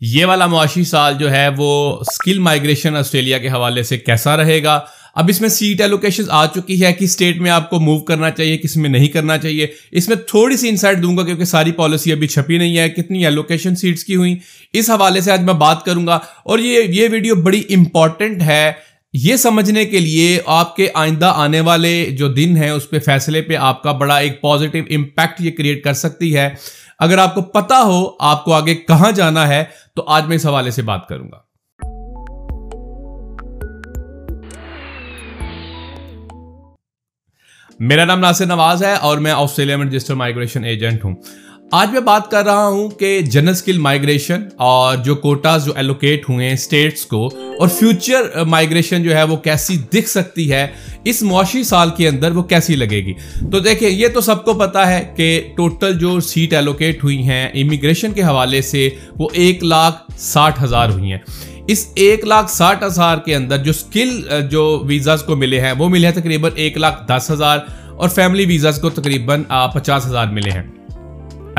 یہ والا معاشی سال جو ہے وہ اسکل مائگریشن آسٹریلیا کے حوالے سے کیسا رہے گا؟ اب اس میں سیٹ ایلوکیشن آ چکی ہے کہ اسٹیٹ میں آپ کو موو کرنا چاہیے کس میں نہیں کرنا چاہیے۔ اس میں تھوڑی سی انسائٹ دوں گا کیونکہ ساری پالیسی ابھی چھپی نہیں ہے۔ کتنی ایلوکیشن سیٹس کی ہوئی اس حوالے سے آج میں بات کروں گا۔ اور یہ یہ ویڈیو بڑی امپورٹنٹ ہے۔ یہ سمجھنے کے لیے آپ کے آئندہ آنے والے جو دن ہیں، اس پہ فیصلے پہ آپ کا بڑا ایک پازیٹیو امپیکٹ یہ کریٹ کر سکتی ہے۔ اگر آپ کو پتا ہو آپ کو آگے کہاں جانا ہے، تو آج میں اس حوالے سے بات کروں گا۔ میرا نام ناصر نواز ہے اور میں آسٹریلیا میں رجسٹر مائگریشن ایجنٹ ہوں۔ آج میں بات کر رہا ہوں کہ جنرل سکل مائگریشن اور جو کوٹاز جو ایلوکیٹ ہوئے ہیں اسٹیٹس کو اور فیوچر مائگریشن uh, جو ہے وہ کیسی دکھ سکتی ہے اس معاشی سال کے اندر وہ کیسی لگے گی؟ تو دیکھیں، یہ تو سب کو پتا ہے کہ ٹوٹل جو سیٹ ایلوکیٹ ہوئی ہیں امیگریشن کے حوالے سے وہ ایک لاکھ ساٹھ ہزار ہوئی ہیں۔ اس ایک لاکھ ساٹھ ہزار کے اندر جو سکل uh, جو ویزاز کو ملے ہیں وہ ملے ہیں تقریباً ایک لاکھ دس ہزار اور فیملی ویزاز کو تقریباً uh, پچاس ہزار ملے ہیں۔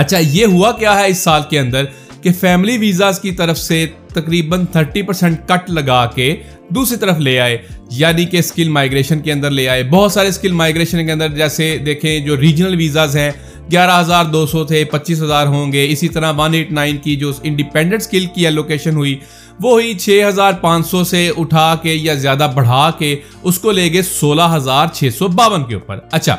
اچھا یہ ہوا کیا ہے اس سال کے اندر کہ فیملی ویزاز کی طرف سے تقریباً تھرٹی پرسنٹ کٹ لگا کے دوسری طرف لے آئے یعنی کہ اسکل مائگریشن کے اندر لے آئے۔ بہت سارے اسکل مائگریشن کے اندر، جیسے دیکھیں جو ریجنل ویزاز ہیں، گیارہ ہزار دو سو تھے، پچیس ہزار ہوں گے۔ اسی طرح ون ایٹ نائن کی جو انڈیپینڈنٹ اسکل کی الوکیشن ہوئی، وہ ہوئی چھ ہزار پانچ سو سے اٹھا کے یا زیادہ بڑھا کے، اس کو لے گئے سولہ ہزار چھ سو باون کے اوپر۔ اچھا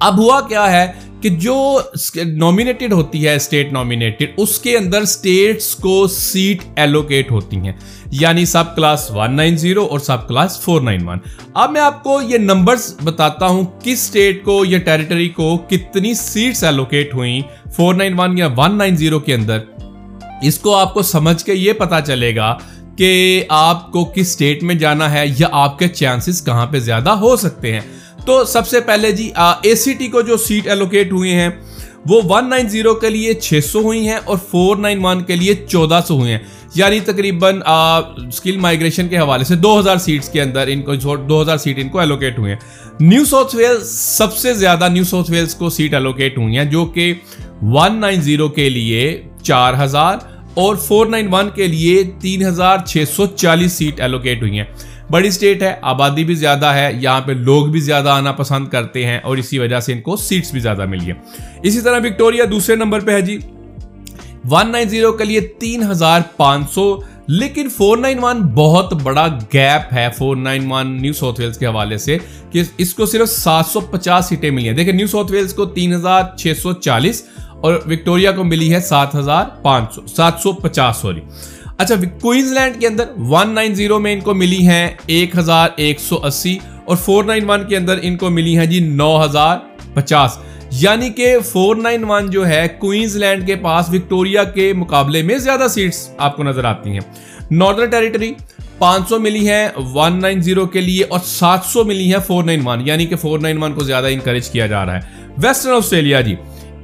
اب ہوا کیا ہے کہ جو نومینیٹڈ ہوتی ہے اسٹیٹ نومینیٹڈ اس کے اندر اسٹیٹس کو سیٹ ایلوکیٹ ہوتی ہیں۔ یعنی سب کلاس 190 اور سب کلاس 491 اب میں آپ کو یہ نمبرز بتاتا ہوں کس اسٹیٹ کو یا ٹیریٹری کو کتنی سیٹس ایلوکیٹ ہوئیں 491 یا 190 کے اندر۔ اس کو آپ کو سمجھ کے یہ پتا چلے گا کہ آپ کو کس اسٹیٹ میں جانا ہے یا آپ کے چانسز کہاں پہ زیادہ ہو سکتے ہیں۔ تو سب سے پہلے جی اے سی ٹی کو جو سیٹ ایلوکیٹ ہوئے ہیں، وہ 190 کے لیے 600 ہوئی ہیں اور 491 کے لیے 1400 ہوئی ہیں۔ یعنی تقریباً سکل مائگریشن کے حوالے سے 2000 سیٹس کے اندر ان کو 2000 سیٹ ان کو ایلوکیٹ ہوئے ہیں۔ نیو ساؤتھ ویلز سب سے زیادہ نیو ساؤتھ ویلز کو سیٹ ایلوکیٹ ہوئی ہیں، جو کہ 190 کے لیے 4000 اور 491 کے لیے 3640 سیٹ ایلوکیٹ ہوئی ہیں۔ بڑی سٹیٹ ہے، آبادی بھی زیادہ ہے، یہاں پہ لوگ بھی زیادہ آنا پسند کرتے ہیں اور اسی وجہ سے ان کو سیٹس بھی زیادہ ملی ہیں۔ اسی طرح وکٹوریا دوسرے نمبر پہ ہے جی۔ 190 کے لیے تین ہزار پانچ سو، لیکن 491 بہت بڑا گیپ ہے۔ 491 نیو ساؤتھ ویلز کے حوالے سے کہ اس کو صرف سات سو پچاس سیٹیں ملی ہیں۔ دیکھیں نیو ساؤتھ ویلز کو تین ہزار چھ سو چالیس اور وکٹوریا کو ملی ہے سات ہزار پانچ سو۔ سات سو پچاس، سوری۔ اچھا کوئنز لینڈ کے اندر 190 میں ان کو ملی ہیں 1180 اور 491 کے اندر ان کو ملی ہیں جی 9050 یعنی کہ 491 جو ہے کوئنز لینڈ کے پاس، وکٹوریا کے مقابلے میں زیادہ سیٹس آپ کو نظر آتی ہیں۔ ناردر ٹیریٹری 500 ملی ہیں 190 کے لیے اور 700 ملی ہیں 491 یعنی کہ 491 کو زیادہ انکریج کیا جا رہا ہے۔ ویسٹرن آسٹریلیا جی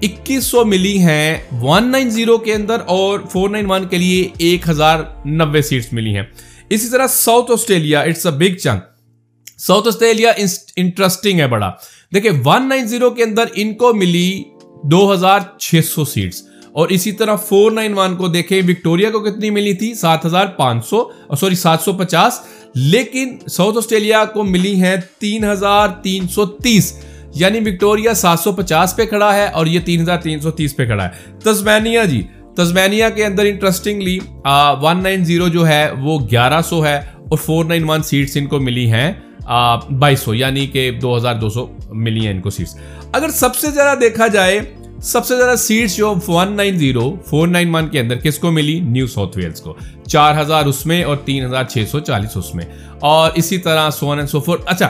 اکیس سو ملی ہیں ون نائن زیرو کے اندر اور فور نائن ون کے لیے ایک ہزار نوے سیٹس ملی ہیں۔ اسی طرح South Australia it's a big chunk South Australia interesting ہے بڑا۔ دیکھیں ون نائن زیرو کے اندر ان کو ملی دو ہزار چھ سو سیٹس۔ اور اسی طرح فور نائن ون کو دیکھیں، وکٹوریا کو کتنی ملی تھی؟ سات ہزار پانچ سو، سوری، سات سو پچاس۔ لیکن ساؤتھ آسٹریلیا کو ملی ہیں تین ہزار تین سو تیس۔ یعنی وکٹوریا سات سو پچاس پہ کھڑا ہے اور یہ تین ہزار تین سو تیس پہ کھڑا ہے۔ تزمینیا جی تزمینیا کے اندر انٹرسٹنگلی ون نائن زیرو جو ہے وہ گیارہ سو ہے اور فور نائن ون سیٹس ان کو ملی ہیں بائیس سو یعنی کہ دو ہزار دو سو ملی ہیں ان کو سیٹس اگر سب سے زیادہ دیکھا جائے، سب سے زیادہ سیٹس جو one nine zero four nine one کے اندر کس کو ملی؟ نیو ساؤتھ ویلز کو۔ چار ہزار اس میں اور تین ہزار چھ سو چالیس اس میں۔ اور اسی طرح سو سو فور اچھا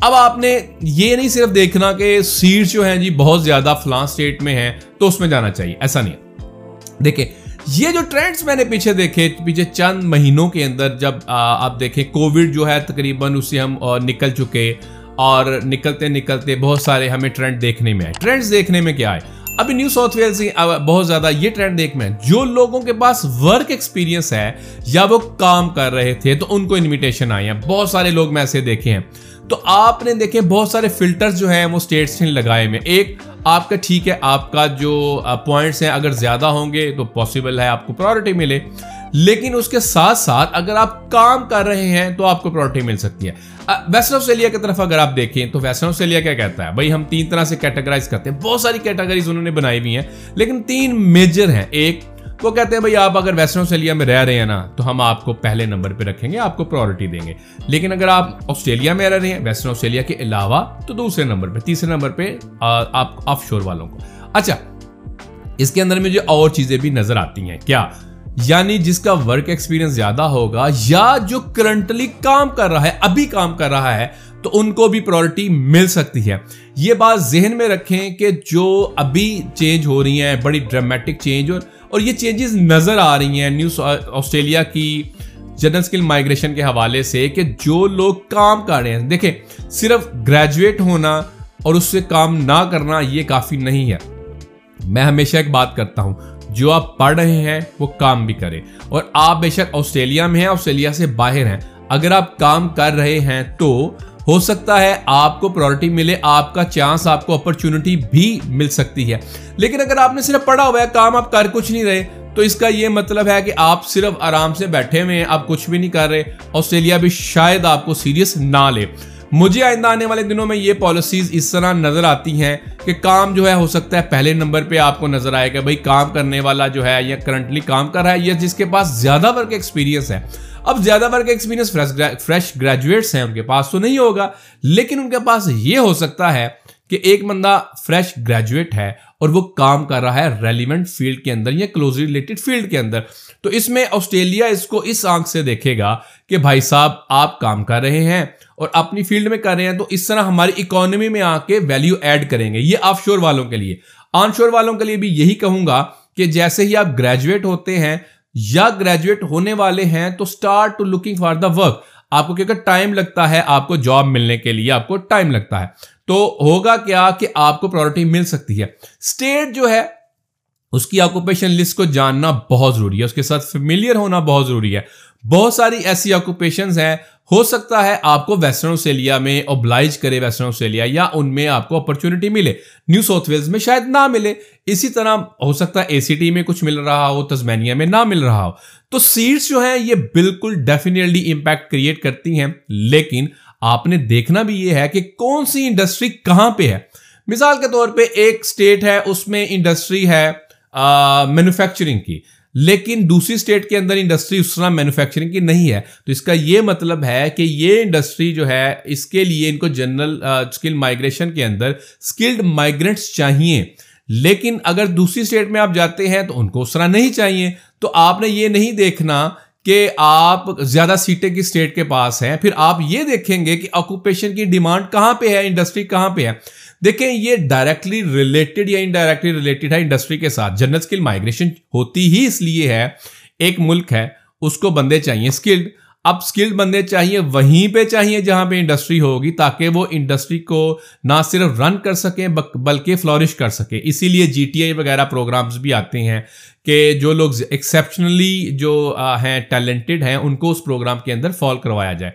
اب آپ نے یہ نہیں صرف دیکھنا کہ سیٹس جو ہیں جی بہت زیادہ فلان سٹیٹ میں ہیں، تو اس میں جانا چاہیے، ایسا نہیں دیکھیں، یہ جو ٹرینڈز میں نے پیچھے دیکھے، پیچھے چند مہینوں کے اندر جب آپ دیکھیں، کووڈ جو ہے تقریباً اسے ہم نکل چکے اور نکلتے نکلتے بہت سارے ہمیں ٹرینڈ دیکھنے میں آئے۔ ٹرینڈز دیکھنے میں کیا آئے؟ ابھی نیو ساؤتھ ویلز بہت زیادہ یہ ٹرینڈ دیکھ میں، جو لوگوں کے پاس ورک ایکسپیرینس ہے، یا وہ کام کر رہے تھے، تو ان کو انویٹیشن آئی ہیں۔ بہت سارے لوگ میں ایسے دیکھے ہیں۔ تو آپ نے دیکھے، بہت سارے فلٹرز جو ہیں، وہ اسٹیٹس نے لگائے میں ایک آپ کا ٹھیک ہے، آپ کا جو پوائنٹس ہیں اگر زیادہ ہوں گے تو پاسبل ہے آپ کو پرائورٹی ملے۔ لیکن اس کے ساتھ ساتھ اگر آپ کام کر رہے ہیں تو آپ کو پرائورٹی مل سکتی ہے۔ ویسٹرن آسٹریلیا کی طرف اگر آپ دیکھیں تو ویسٹرن آسٹریلیا کیا کہتا ہے؟ بھائی ہم تین طرح سے کیٹاگرائز کرتے ہیں۔ بہت ساری کیٹاگریز انہوں نے بنائی ہوئی ہیں، لیکن تین میجر ہیں۔ ایک وہ کہتے ہیں، بھائی، آپ اگر ویسٹرن آسٹریلیا میں رہ رہے ہیں نا، تو ہم آپ کو پہلے نمبر پہ رکھیں گے، آپ کو پرائورٹی دیں گے. لیکن اگر آپ آسٹریلیا میں رہ رہے ہیں ویسٹرن آسٹریلیا کے علاوہ، تو دوسرے نمبر پہ، تیسرے نمبر پہ آپ آف شور والوں کو۔ اچھا اس کے اندر مجھے اور چیزیں بھی نظر آتی ہیں، کیا؟ یعنی جس کا ورک ایکسپیرینس زیادہ ہوگا یا جو کرنٹلی کام کر رہا ہے، ابھی کام کر رہا ہے، تو ان کو بھی پرائورٹی مل سکتی ہے۔ یہ بات ذہن میں رکھیں کہ جو ابھی چینج ہو رہی ہیں، بڑی ڈرامیٹک چینج اور اور یہ چینجز نظر آ رہی ہیں نیو آسٹریلیا کی جنرل سکل مائگریشن کے حوالے سے کہ جو لوگ کام کر رہے ہیں، دیکھیں، صرف گریجویٹ ہونا اور اس سے کام نہ کرنا یہ کافی نہیں ہے۔ میں ہمیشہ ایک بات کرتا ہوں، جو آپ پڑھ رہے ہیں، وہ کام بھی کریں۔ اور آپ بے شک آسٹریلیا میں ہیں آسٹریلیا سے باہر ہیں۔ اگر آپ کام کر رہے ہیں تو ہو سکتا ہے آپ کو پرائورٹی ملے، آپ کا چانس آپ کو اپرچونٹی بھی مل سکتی ہے۔ لیکن اگر آپ نے صرف پڑھا ہوا ہے، کام آپ کر کچھ نہیں رہے، تو اس کا یہ مطلب ہے کہ آپ صرف آرام سے بیٹھے ہوئے ہیں، آپ کچھ بھی نہیں کر رہے، آسٹریلیا بھی شاید آپ کو سیریس نہ لے۔ مجھے آئندہ آنے والے دنوں میں یہ پالیسیز اس طرح نظر آتی ہیں کہ کام جو ہے، ہو سکتا ہے پہلے نمبر پہ آپ کو نظر آئے گا بھائی کام کرنے والا جو ہے یا کرنٹلی کام کر رہا ہے یا جس کے پاس زیادہ ورک ایکسپیرینس ہے۔ اب زیادہ ورک ایکسپیرینس فریش گریجویٹس ہیں ان کے پاس تو نہیں ہوگا، لیکن ان کے پاس یہ ہو سکتا ہے کہ ایک بندہ فریش گریجویٹ ہے اور وہ کام کر رہا ہے ریلیونٹ فیلڈ کے اندر یا کلوز ریلیٹڈ فیلڈ کے اندر۔ تو اس میں آسٹریلیا اس کو اس آنکھ سے دیکھے گا کہ بھائی صاحب آپ کام کر رہے ہیں اور اپنی فیلڈ میں کر رہے ہیں، تو اس طرح ہماری اکانومی میں آ کے ویلیو ایڈ کریں گے۔ یہ آف شور والوں کے لیے۔ آن شور والوں کے لیے بھی یہی کہوں گا کہ جیسے ہی آپ گریجویٹ ہوتے ہیں یا گریجویٹ ہونے والے ہیں تو start to looking for the work آپ کو کیونکہ ٹائم لگتا ہے آپ کو جاب ملنے کے لیے، آپ کو ٹائم لگتا ہے۔ تو ہوگا کیا کہ آپ کو پرائرٹی مل سکتی ہے۔ اسٹیٹ جو ہے، اس کی آکوپیشن لسٹ کو جاننا بہت ضروری ہے۔ اس کے ساتھ فیملیئر ہونا بہت ضروری ہے۔ بہت ساری ایسی آکوپیشنز ہیں ہو سکتا ہے آپ کو ویسٹرن آسٹریلیا میں اوبلائج کرے ویسٹرن آسٹریلیا یا ان میں آپ کو اپرچونٹی ملے۔ نیو ساؤتھ ویلز میں شاید نہ ملے۔ اسی طرح ہو سکتا ہے اے سی ٹی میں کچھ مل رہا ہو تزمینیا میں نہ مل رہا ہو۔ تو سیٹس جو ہیں یہ بالکل ڈیفینیٹلی امپیکٹ کریٹ کرتی ہیں۔ لیکن آپ نے دیکھنا بھی یہ ہے کہ کون سی انڈسٹری کہاں پہ ہے؟ مثال کے طور پہ ایک اسٹیٹ ہے، اس میں انڈسٹری ہے مینوفیکچرنگ کی۔ لیکن دوسری سٹیٹ کے اندر انڈسٹری اس طرح مینوفیکچرنگ کی نہیں ہے۔ تو اس کا یہ مطلب ہے کہ یہ انڈسٹری جو ہے، اس کے لیے ان کو جنرل اسکل مائگریشن کے اندر اسکلڈ مائگرنٹس چاہیے۔ لیکن اگر دوسری سٹیٹ میں آپ جاتے ہیں تو ان کو اس طرح نہیں چاہیے۔ تو آپ نے یہ نہیں دیکھنا کہ آپ زیادہ سیٹیں کی سٹیٹ کے پاس ہیں۔ پھر آپ یہ دیکھیں گے کہ آکوپیشن کی ڈیمانڈ کہاں پہ ہے انڈسٹری کہاں پہ ہے۔ دیکھیں، یہ ڈائریکٹلی ریلیٹڈ یا انڈائریکٹلی ریلیٹڈ ہے انڈسٹری کے ساتھ۔ جنرل اسکل مائگریشن ہوتی ہی اس لیے ہے، ایک ملک ہے، اس کو بندے چاہیے اسکلڈ اب اسکلڈ بندے چاہیے، وہیں پہ چاہیے جہاں پہ انڈسٹری ہوگی، تاکہ وہ انڈسٹری کو نہ صرف رن کر سکیں بلکہ فلورش کر سکیں اسی لیے جی ٹی آئی وغیرہ پروگرامز بھی آتے ہیں کہ جو لوگ ایکسیپشنلی جو ہیں ٹیلنٹڈ ہیں، ان کو اس پروگرام کے اندر فال کروایا جائے۔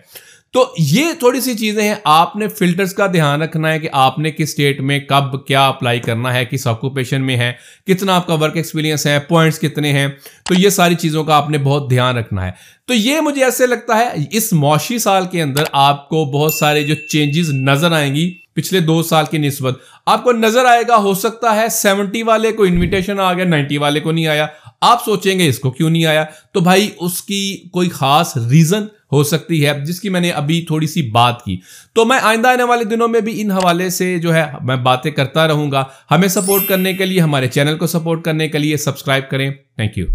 تو یہ تھوڑی سی چیزیں ہیں، آپ نے فلٹرز کا دھیان رکھنا ہے کہ آپ نے کس اسٹیٹ میں کب کیا اپلائی کرنا ہے، کس آکوپیشن میں ہے، کتنا آپ کا ورک ایکسپیرینس ہے پوائنٹس کتنے ہیں، تو یہ ساری چیزوں کا آپ نے بہت دھیان رکھنا ہے۔ تو یہ مجھے ایسے لگتا ہے، اس معاشی سال کے اندر آپ کو بہت سارے جو چینجز نظر آئیں گی، پچھلے دو سال کی نسبت، آپ کو نظر آئے گا، ہو سکتا ہے سیونٹی والے کو انویٹیشن آ گیا نائنٹی والے کو نہیں آیا۔ آپ سوچیں گے اس کو کیوں نہیں آیا؟ تو بھائی اس کی کوئی خاص ریزن ہو سکتی ہے، جس کی میں نے ابھی تھوڑی سی بات کی۔ تو میں آئندہ آنے والے دنوں میں بھی ان حوالے سے جو ہے میں باتیں کرتا رہوں گا۔ ہمیں سپورٹ کرنے کے لیے، ہمارے چینل کو سپورٹ کرنے کے لیے سبسکرائب کریں۔ Thank you